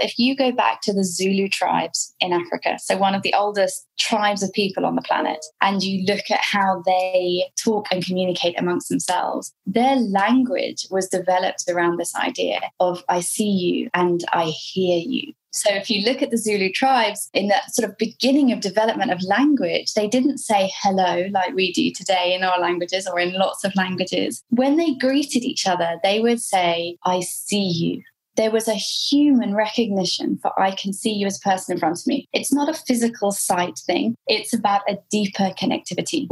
If you go back to the Zulu tribes in Africa, so one of the oldest tribes of people on the planet, and you look at how they talk and communicate amongst themselves, their language was developed around this idea of I see you and I hear you. So if you look at the Zulu tribes in that sort of beginning of development of language, they didn't say hello like we do today in our languages or in lots of languages. When they greeted each other, they would say, I see you. There was a human recognition for I can see you as a person in front of me. It's not a physical sight thing, it's about a deeper connectivity.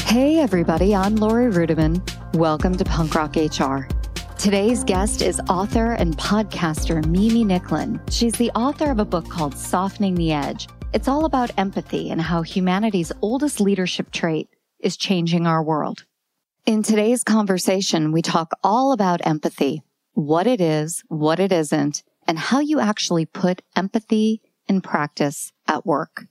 Hey, everybody, I'm Laurie Ruettimann. Welcome to Punk Rock HR. Today's guest is author and podcaster Mimi Nicklin. She's the author of a book called Softening the Edge. It's all about empathy and how humanity's oldest leadership trait is changing our world. In today's conversation, we talk all about empathy, what it is, what it isn't, and how you actually put empathy in practice at work.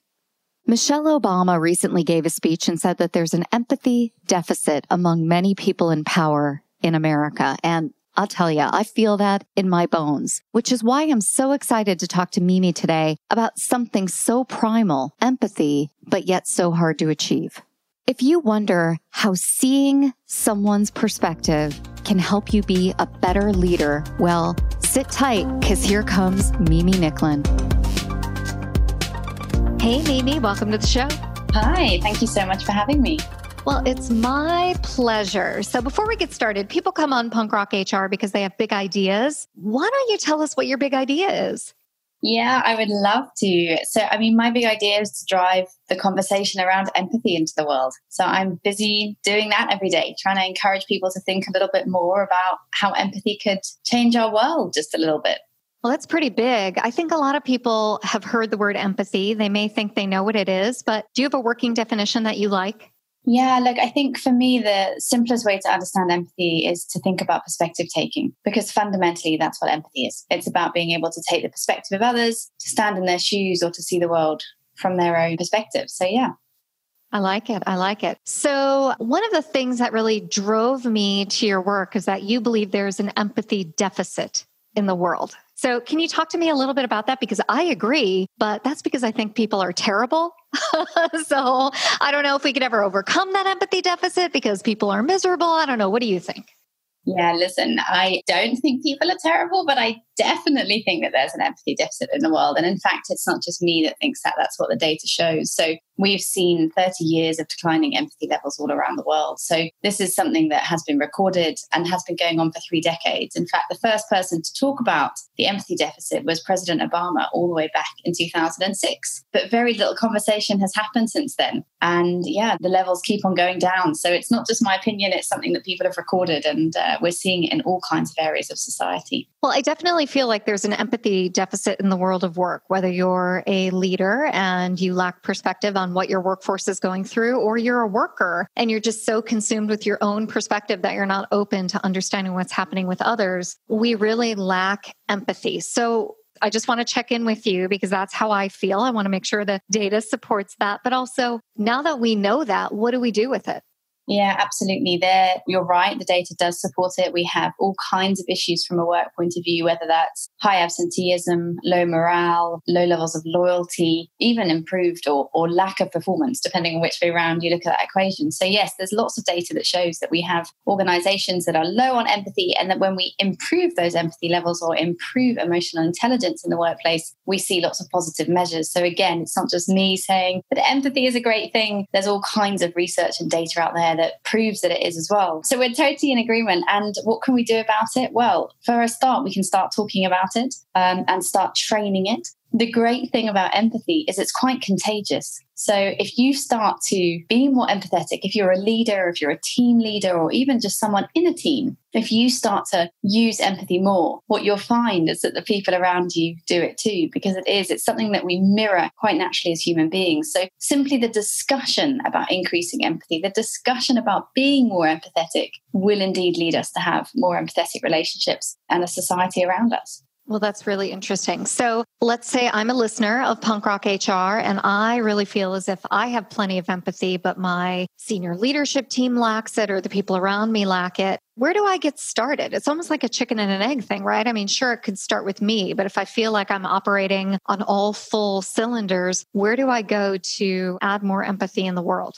Michelle Obama recently gave a speech and said that there's an empathy deficit among many people in power in America. And I'll tell you, I feel that in my bones, which is why I'm so excited to talk to Mimi today about something so primal, empathy, but yet so hard to achieve. If you wonder how seeing someone's perspective can help you be a better leader, well, sit tight because here comes Mimi Nicklin. Hey, Mimi, welcome to the show. Hi, thank you so much for having me. Well, it's my pleasure. So before we get started, people come on Punk Rock HR because they have big ideas. Why don't you tell us what your big idea is? Yeah, I would love to. So, I mean, my big idea is to drive the conversation around empathy into the world. So, I'm busy doing that every day, trying to encourage people to think a little bit more about how empathy could change our world just a little bit. Well, that's pretty big. I think a lot of people have heard the word empathy. They may think they know what it is, but do you have a working definition that you like? Yeah, look, I think for me, the simplest way to understand empathy is to think about perspective taking, because fundamentally, that's what empathy is. It's about being able to take the perspective of others, to stand in their shoes, or to see the world from their own perspective. So, yeah. I like it. I like it. So, one of the things that really drove me to your work is that you believe there's an empathy deficit in the world. So, can you talk to me a little bit about that? Because I agree, but that's because I think people are terrible. so, I don't know if we could ever overcome that empathy deficit because people are miserable. I don't know. What do you think? Yeah, listen, I don't think people are terrible, but I definitely think that there's an empathy deficit in the world. And in fact, it's not just me that thinks that, that's what the data shows. So we've seen 30 years of declining empathy levels all around the world. So this is something that has been recorded and has been going on for three decades. In fact, the first person to talk about the empathy deficit was President Obama all the way back in 2006. But very little conversation has happened since then. And yeah, the levels keep on going down. So it's not just my opinion, it's something that people have recorded. And uh, we're seeing it in all kinds of areas of society. Well, I definitely feel like there's an empathy deficit in the world of work, whether you're a leader and you lack perspective on what your workforce is going through, or you're a worker and you're just so consumed with your own perspective that you're not open to understanding what's happening with others. We really lack empathy. So, I just want to check in with you because that's how I feel. I want to make sure the data supports that. But also, now that we know that, what do we do with it? Yeah, absolutely. There, you're right. The data does support it. We have all kinds of issues from a work point of view, whether that's high absenteeism, low morale, low levels of loyalty, even improved or, or lack of performance, depending on which way around you look at that equation. So, yes, there's lots of data that shows that we have organizations that are low on empathy, and that when we improve those empathy levels or improve emotional intelligence in the workplace, we see lots of positive measures. So, again, it's not just me saying that empathy is a great thing. There's all kinds of research and data out there that proves that it is as well. So we're totally in agreement. And what can we do about it? Well, for a start, we can start talking about it um, and start training it the great thing about empathy is it's quite contagious. So if you start to be more empathetic, if you're a leader, if you're a team leader, or even just someone in a team, if you start to use empathy more, what you'll find is that the people around you do it too, because it is, it's something that we mirror quite naturally as human beings. So simply the discussion about increasing empathy, the discussion about being more empathetic will indeed lead us to have more empathetic relationships and a society around us. Well, that's really interesting. So let's say I'm a listener of Punk Rock HR and I really feel as if I have plenty of empathy, but my senior leadership team lacks it or the people around me lack it. Where do I get started? It's almost like a chicken and an egg thing, right? I mean, sure, it could start with me, but if I feel like I'm operating on all full cylinders, where do I go to add more empathy in the world?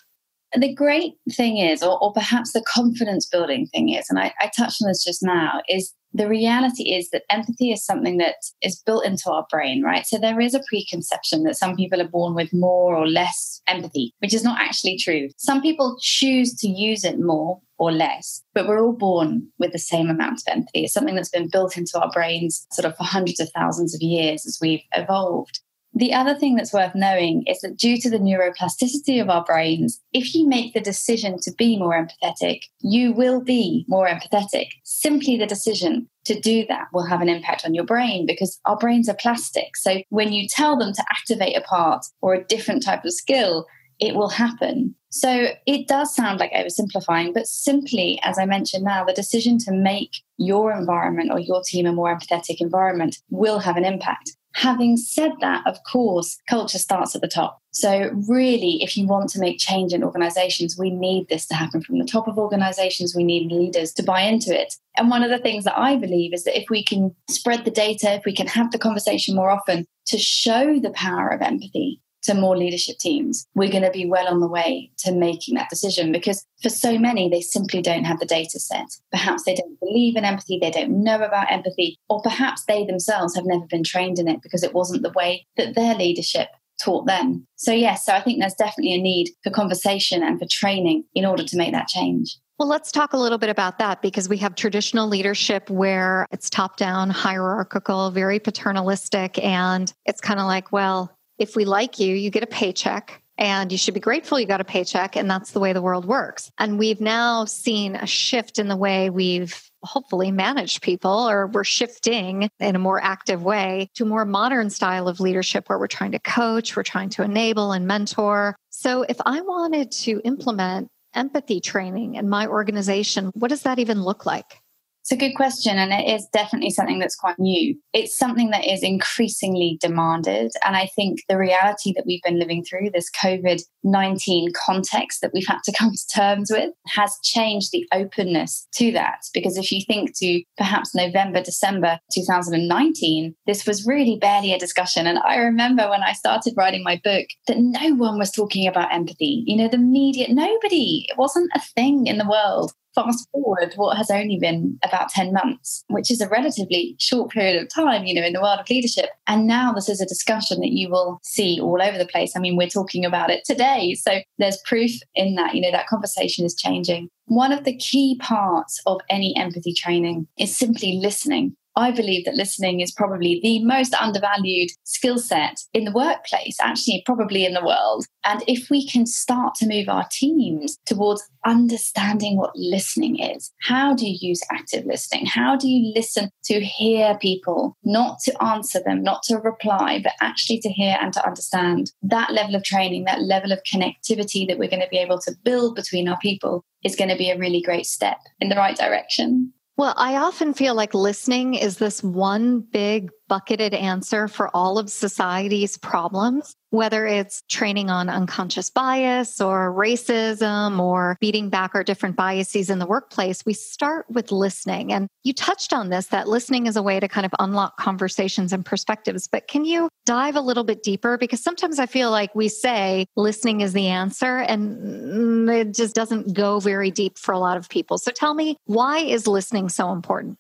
the great thing is, or, or, perhaps the confidence building thing is, and I, I touched on this just now, is the reality is that empathy is something that is built into our brain, right? So there is a preconception that some people are born with more or less empathy, which is not actually true. Some people choose to use it more or less, but we're all born with the same amount of empathy. It's something that's been built into our brains sort of for hundreds of thousands of years as we've evolved. The other thing that's worth knowing is that due to the neuroplasticity of our brains, if you make the decision to be more empathetic, you will be more empathetic. Simply the decision to do that will have an impact on your brain because our brains are plastic. So when you tell them to activate a part or a different type of skill, it will happen. So it does sound like oversimplifying, but simply, as I mentioned now, the decision to make your environment or your team a more empathetic environment will have an impact. Having said that, of course, culture starts at the top. So, really, if you want to make change in organizations, we need this to happen from the top of organizations. We need leaders to buy into it. And one of the things that I believe is that if we can spread the data, if we can have the conversation more often to show the power of empathy, to more leadership teams, we're going to be well on the way to making that decision because for so many, they simply don't have the data set. Perhaps they don't believe in empathy, they don't know about empathy, or perhaps they themselves have never been trained in it because it wasn't the way that their leadership taught them. So, yes, so I think there's definitely a need for conversation and for training in order to make that change. Well, let's talk a little bit about that because we have traditional leadership where it's top down, hierarchical, very paternalistic, and it's kind of like, well, if we like you, you get a paycheck and you should be grateful you got a paycheck. And that's the way the world works. And we've now seen a shift in the way we've hopefully managed people or we're shifting in a more active way to more modern style of leadership where we're trying to coach, we're trying to enable and mentor. So if I wanted to implement empathy training in my organization, what does that even look like? It's a good question, and it is definitely something that's quite new. It's something that is increasingly demanded. And I think the reality that we've been living through, this COVID 19 context that we've had to come to terms with, has changed the openness to that. Because if you think to perhaps November, December 2019, this was really barely a discussion. And I remember when I started writing my book that no one was talking about empathy. You know, the media, nobody, it wasn't a thing in the world fast forward what has only been about 10 months, which is a relatively short period of time, you know, in the world of leadership. And now this is a discussion that you will see all over the place. I mean, we're talking about it today. So there's proof in that, you know, that conversation is changing. One of the key parts of any empathy training is simply listening. I believe that listening is probably the most undervalued skill set in the workplace, actually, probably in the world. And if we can start to move our teams towards understanding what listening is, how do you use active listening? How do you listen to hear people, not to answer them, not to reply, but actually to hear and to understand? That level of training, that level of connectivity that we're going to be able to build between our people is going to be a really great step in the right direction. Well, I often feel like listening is this one big bucketed answer for all of society's problems whether it's training on unconscious bias or racism or beating back our different biases in the workplace, we start with listening. And you touched on this that listening is a way to kind of unlock conversations and perspectives. But can you dive a little bit deeper? Because sometimes I feel like we say listening is the answer and it just doesn't go very deep for a lot of people. So tell me, why is listening so important?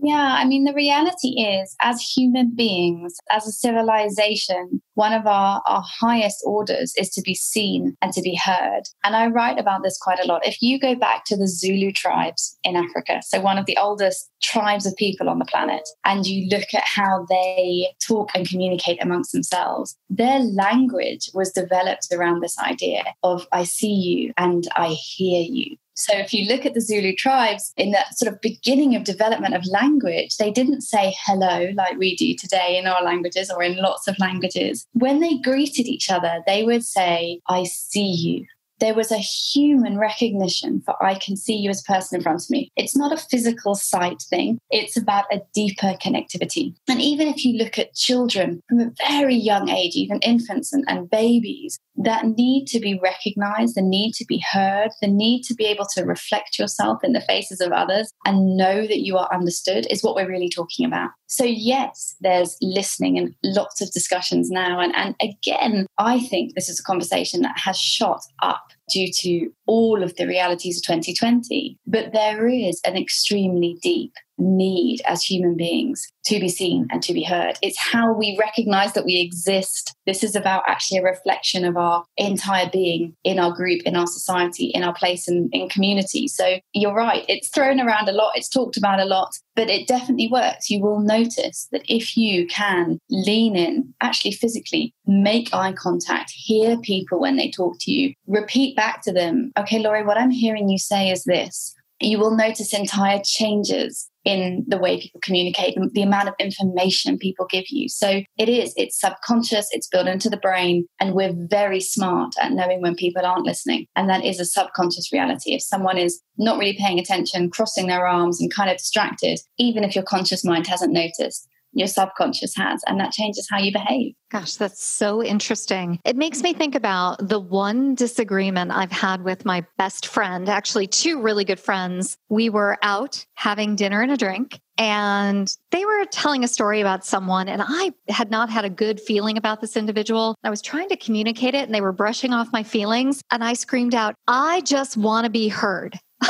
Yeah, I mean, the reality is, as human beings, as a civilization, one of our, our highest orders is to be seen and to be heard. And I write about this quite a lot. If you go back to the Zulu tribes in Africa, so one of the oldest tribes of people on the planet, and you look at how they talk and communicate amongst themselves, their language was developed around this idea of I see you and I hear you. So if you look at the Zulu tribes in that sort of beginning of development of language, they didn't say hello like we do today in our languages or in lots of languages. When they greeted each other, they would say, I see you. There was a human recognition for I can see you as a person in front of me. It's not a physical sight thing, it's about a deeper connectivity. And even if you look at children from a very young age, even infants and, and babies, that need to be recognized, the need to be heard, the need to be able to reflect yourself in the faces of others and know that you are understood is what we're really talking about. So, yes, there's listening and lots of discussions now. And, and again, I think this is a conversation that has shot up up due to all of the realities of 2020. But there is an extremely deep need as human beings to be seen and to be heard. It's how we recognize that we exist. This is about actually a reflection of our entire being in our group, in our society, in our place in, in community. So you're right, it's thrown around a lot, it's talked about a lot, but it definitely works. You will notice that if you can lean in, actually physically make eye contact, hear people when they talk to you, repeat back to them, okay, Laurie, what I'm hearing you say is this you will notice entire changes in the way people communicate, the amount of information people give you. So it is, it's subconscious, it's built into the brain, and we're very smart at knowing when people aren't listening. And that is a subconscious reality. If someone is not really paying attention, crossing their arms, and kind of distracted, even if your conscious mind hasn't noticed, your subconscious has, and that changes how you behave. Gosh, that's so interesting. It makes me think about the one disagreement I've had with my best friend, actually, two really good friends. We were out having dinner and a drink, and they were telling a story about someone, and I had not had a good feeling about this individual. I was trying to communicate it, and they were brushing off my feelings, and I screamed out, I just want to be heard.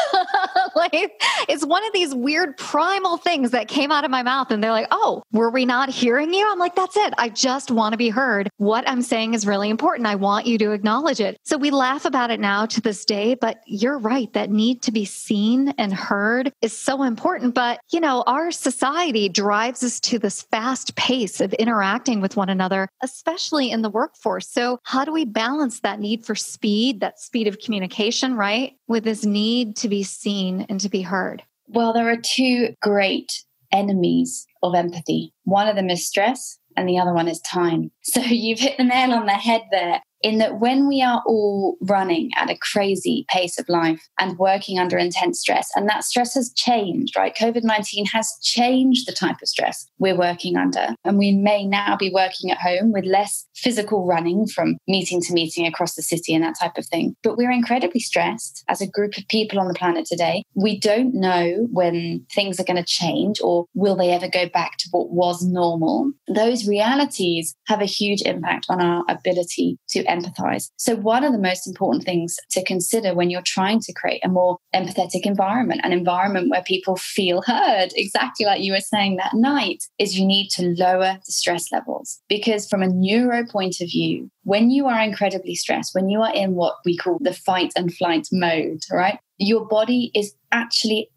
like it's one of these weird primal things that came out of my mouth and they're like, "Oh, were we not hearing you?" I'm like, "That's it. I just want to be heard. What I'm saying is really important. I want you to acknowledge it." So we laugh about it now to this day, but you're right. That need to be seen and heard is so important, but you know, our society drives us to this fast pace of interacting with one another, especially in the workforce. So, how do we balance that need for speed, that speed of communication, right, with this need to be seen and to be heard? Well, there are two great enemies of empathy. One of them is stress, and the other one is time. So you've hit the nail on the head there in that when we are all running at a crazy pace of life and working under intense stress, and that stress has changed, right? COVID 19 has changed the type of stress we're working under. And we may now be working at home with less physical running from meeting to meeting across the city and that type of thing. But we're incredibly stressed as a group of people on the planet today. We don't know when things are going to change or will they ever go back to what was normal. Those realities have a huge impact on our ability to empathize. So, one of the most important things to consider when you're trying to create a more empathetic environment, an environment where people feel heard, exactly like you were saying that night, is you need to lower the stress levels. Because from a neuro point of view, when you are incredibly stressed, when you are in what we call the fight and flight mode, right? Your body is actually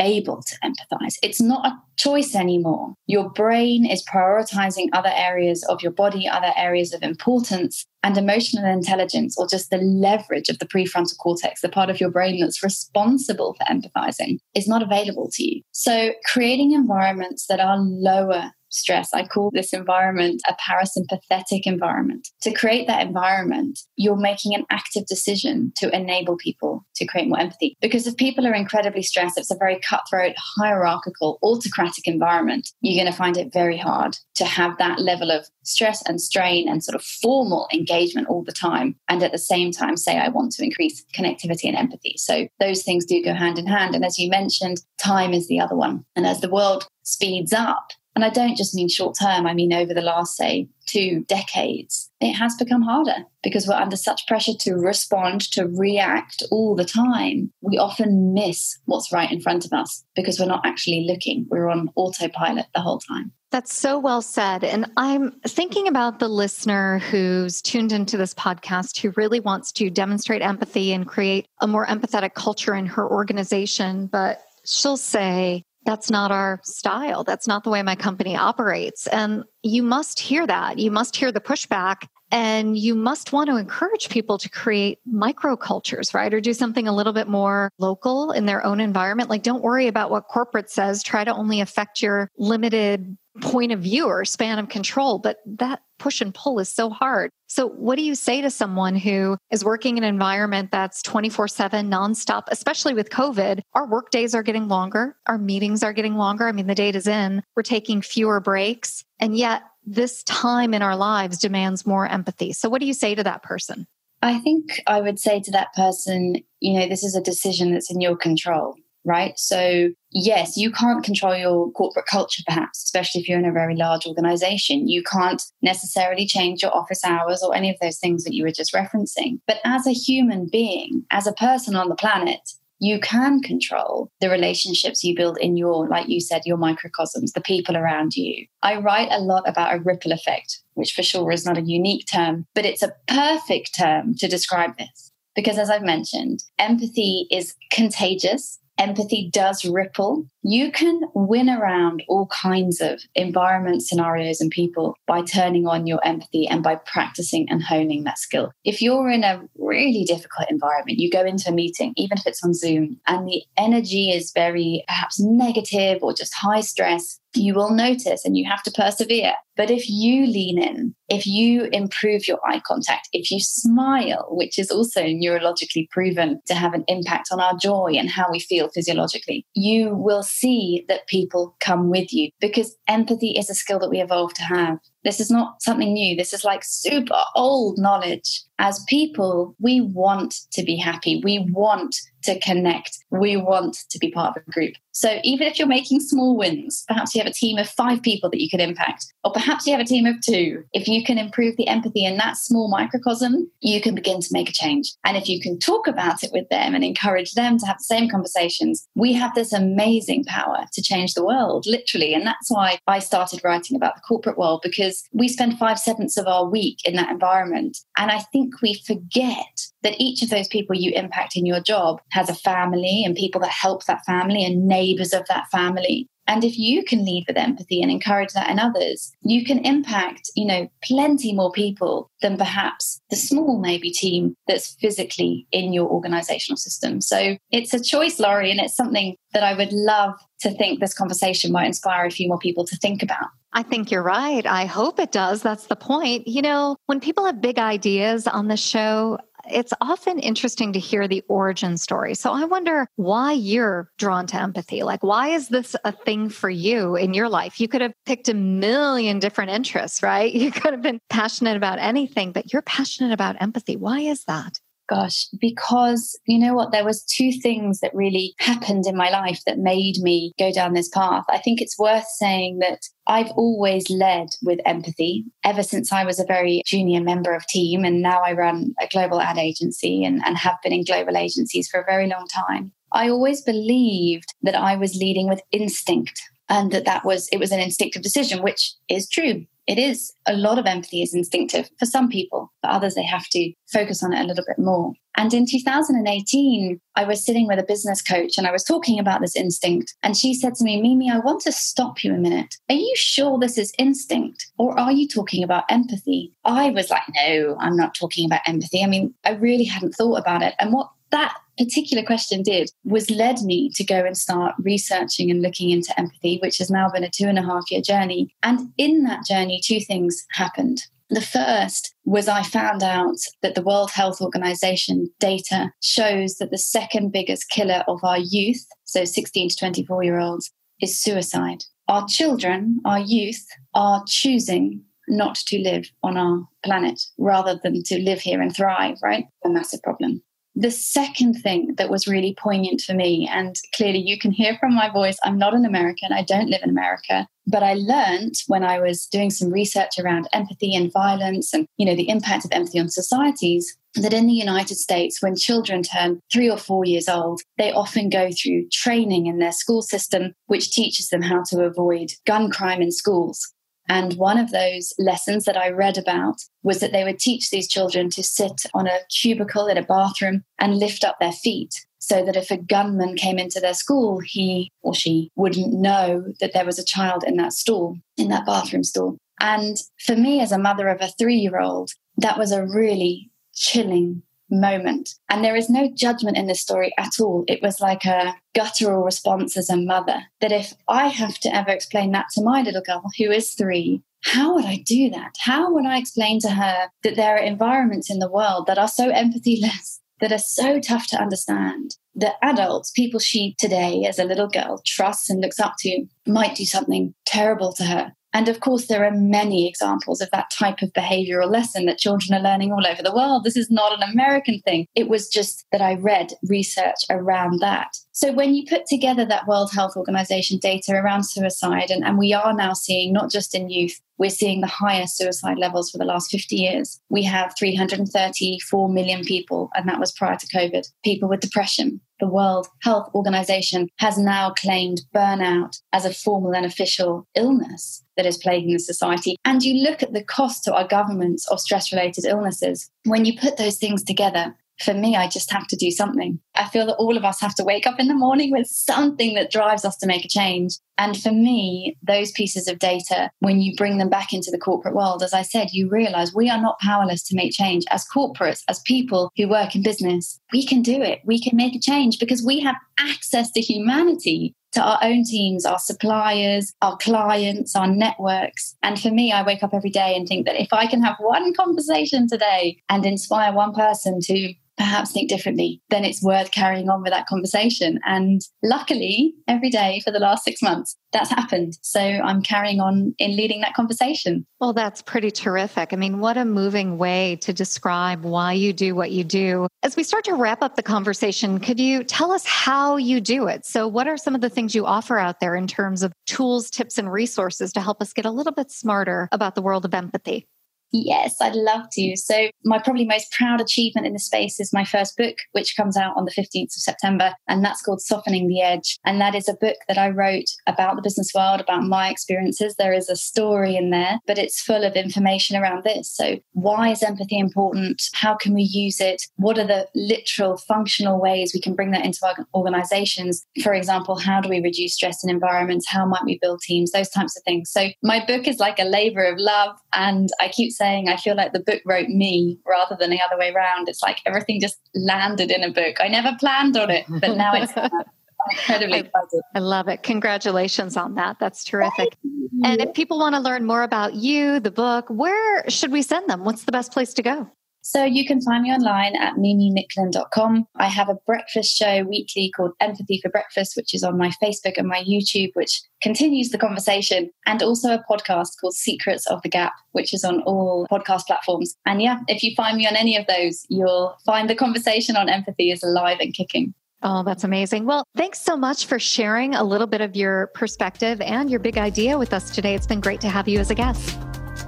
unable to empathize. It's not a choice anymore. Your brain is prioritizing other areas of your body, other areas of importance, and emotional intelligence, or just the leverage of the prefrontal cortex, the part of your brain that's responsible for empathizing, is not available to you. So, creating environments that are lower stress. I call this environment a parasympathetic environment. To create that environment, you're making an active decision to enable people to create more empathy. Because if people are incredibly stressed, it's a very cutthroat, hierarchical, autocratic environment, you're going to find it very hard to have that level of stress and strain and sort of formal engagement all the time. And at the same time, say, I want to increase connectivity and empathy. So those things do go hand in hand. And as you mentioned, time is the other one. And as the world speeds up, and I don't just mean short term, I mean over the last, say, two decades, it has become harder because we're under such pressure to respond, to react all the time. We often miss what's right in front of us because we're not actually looking. We're on autopilot the whole time. That's so well said. And I'm thinking about the listener who's tuned into this podcast who really wants to demonstrate empathy and create a more empathetic culture in her organization. But she'll say, that's not our style. That's not the way my company operates. And you must hear that. You must hear the pushback and you must want to encourage people to create microcultures, right? Or do something a little bit more local in their own environment. Like, don't worry about what corporate says. Try to only affect your limited point of view or span of control, but that push and pull is so hard. So, what do you say to someone who is working in an environment that's 24 7 nonstop, especially with COVID? Our work days are getting longer, our meetings are getting longer. I mean, the data's in, we're taking fewer breaks, and yet this time in our lives demands more empathy. So, what do you say to that person? I think I would say to that person, you know, this is a decision that's in your control right? So, yes, you can't control your corporate culture, perhaps, especially if you're in a very large organization. You can't necessarily change your office hours or any of those things that you were just referencing. But as a human being, as a person on the planet, you can control the relationships you build in your, like you said, your microcosms, the people around you. I write a lot about a ripple effect, which for sure is not a unique term, but it's a perfect term to describe this. Because as I've mentioned, empathy is contagious empathy does ripple. You can win around all kinds of environment scenarios and people by turning on your empathy and by practicing and honing that skill. If you're in a really difficult environment, you go into a meeting, even if it's on Zoom, and the energy is very perhaps negative or just high stress, you will notice and you have to persevere. But if you lean in, if you improve your eye contact, if you smile, which is also neurologically proven to have an impact on our joy and how we feel physiologically, you will see that people come with you because empathy is a skill that we evolved to have. This is not something new. This is like super old knowledge. As people, we want to be happy. We want to connect. We want to be part of a group. So even if you're making small wins, perhaps you have a team of five people that you can impact, or perhaps you have a team of two. If you can improve the empathy in that small microcosm, you can begin to make a change. And if you can talk about it with them and encourage them to have the same conversations, we have this amazing power to change the world, literally. And that's why I started writing about the corporate world because we spend five sevenths of our week in that environment. And I think we forget that each of those people you impact in your job has a family and people that help that family and neighbors of that family. And if you can lead with empathy and encourage that in others, you can impact, you know, plenty more people than perhaps the small maybe team that's physically in your organizational system. So it's a choice, Laurie, and it's something that I would love to think this conversation might inspire a few more people to think about. I think you're right. I hope it does. That's the point. You know, when people have big ideas on the show, it's often interesting to hear the origin story. So I wonder why you're drawn to empathy. Like, why is this a thing for you in your life? You could have picked a million different interests, right? You could have been passionate about anything, but you're passionate about empathy. Why is that? Gosh because you know what there was two things that really happened in my life that made me go down this path i think it's worth saying that I've always led with empathy ever since I was a very junior member of team. And now I run a global ad agency and, and have been in global agencies for a very long time. I always believed that I was leading with instinct and that that was it was an instinctive decision which is true. It is. A lot of empathy is instinctive for some people. For others they have to focus on it a little bit more. And in 2018 i was sitting with a business coach and i was talking about this instinct. And she said to me mimi i want to stop you a minute. Are you sure this is instinct? Or are you talking about empathy? I was like no i'm not talking about empathy. I mean i really hadn't thought about it. And what that particular question did was led me to go and start researching and looking into empathy, which has now been a two and a half year journey. And in that journey, two things happened. The first was I found out that the World Health Organization data shows that the second biggest killer of our youth, so 16 to 24 year olds, is suicide. Our children, our youth, are choosing not to live on our planet rather than to live here and thrive, right? A massive problem. The second thing that was really poignant for me, and clearly you can hear from my voice, I'm not an American, I don't live in America, but I learned when I was doing some research around empathy and violence and, you know, the impact of empathy on societies that in the United States, when children turn three or four years old, they often go through training in their school system, which teaches them how to avoid gun crime in schools. And one of those lessons that I read about was that they would teach these children to sit on a cubicle in a bathroom and lift up their feet so that if a gunman came into their school, he or she wouldn't know that there was a child in that stall, in that bathroom stall. And for me, as a mother of a three year old, that was a really chilling moment. And there is no judgment in this story at all. It was like a guttural response as a mother that if I have to ever explain that to my little girl who is three, how would I do that? How would I explain to her that there are environments in the world that are so empathyless, that are so tough to understand, that adults, people she today as a little girl trusts and looks up to, might do something terrible to her and of course, there are many examples of that type of behavioral lesson that children are learning all over the world. This is not an American thing. It was just that I read research around that. So when you put together that World Health Organization data around suicide, and, and we are now seeing not just in youth, we're seeing the highest suicide levels for the last 50 years. We have 334 million people, and that was prior to COVID, people with depression. The World Health Organization has now claimed burnout as a formal and official illness that is plaguing the society. And you look at the cost to our governments of stress related illnesses. When you put those things together, for me, I just have to do something. I feel that all of us have to wake up in the morning with something that drives us to make a change. And for me, those pieces of data, when you bring them back into the corporate world, as I said, you realize we are not powerless to make change. As corporates, as people who work in business, we can do it. We can make a change because we have access to humanity to our own teams, our suppliers, our clients, our networks. And for me, I wake up every day and think that if I can have one conversation today and inspire one person to perhaps think differently, then it's worth carrying on with that conversation. And luckily, every day for the last six months, that's happened. So I'm carrying on in leading that conversation. Well, that's pretty terrific. I mean, what a moving way to describe why you do what you do. As we start to wrap up the conversation, could you tell us how you do it? So, what are some of the things you offer out there in terms of tools, tips, and resources to help us get a little bit smarter about the world of empathy? Yes, I'd love to. So, my probably most proud achievement in the space is my first book, which comes out on the 15th of September, and that's called Softening the Edge. And that is a book that I wrote about the business world, about my experiences. There is a story in there, but it's full of information around this. So, why is empathy important? How can we use it? What are the literal functional ways we can bring that into our organizations? For example, how do we reduce stress in environments? How might we build teams? Those types of things. So, my book is like a labor of love, and I keep saying I feel like the book wrote me rather than the other way around. It's like everything just landed in a book. I never planned on it, but now it's incredibly I, I love it. Congratulations on that. That's terrific. And if people want to learn more about you, the book, where should we send them? What's the best place to go? So you can find me online at miminicklin.com. I have a breakfast show weekly called Empathy for Breakfast, which is on my Facebook and my YouTube, which continues the conversation, and also a podcast called Secrets of the Gap, which is on all podcast platforms. And yeah, if you find me on any of those, you'll find the conversation on empathy is alive and kicking. Oh, that's amazing. Well, thanks so much for sharing a little bit of your perspective and your big idea with us today. It's been great to have you as a guest.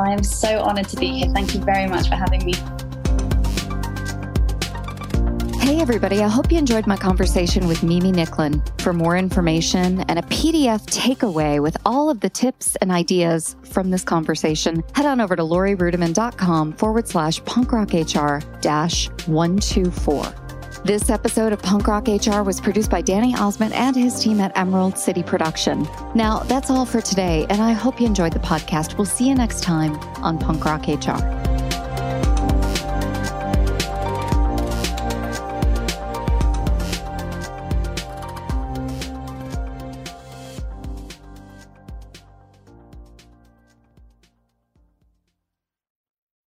I am so honored to be here. Thank you very much for having me. Hey, everybody. I hope you enjoyed my conversation with Mimi Nicklin. For more information and a PDF takeaway with all of the tips and ideas from this conversation, head on over to laurieruettimann.com forward slash punkrockhr dash 124. This episode of Punk Rock HR was produced by Danny Osmond and his team at Emerald City Production. Now, that's all for today, and I hope you enjoyed the podcast. We'll see you next time on Punk Rock HR.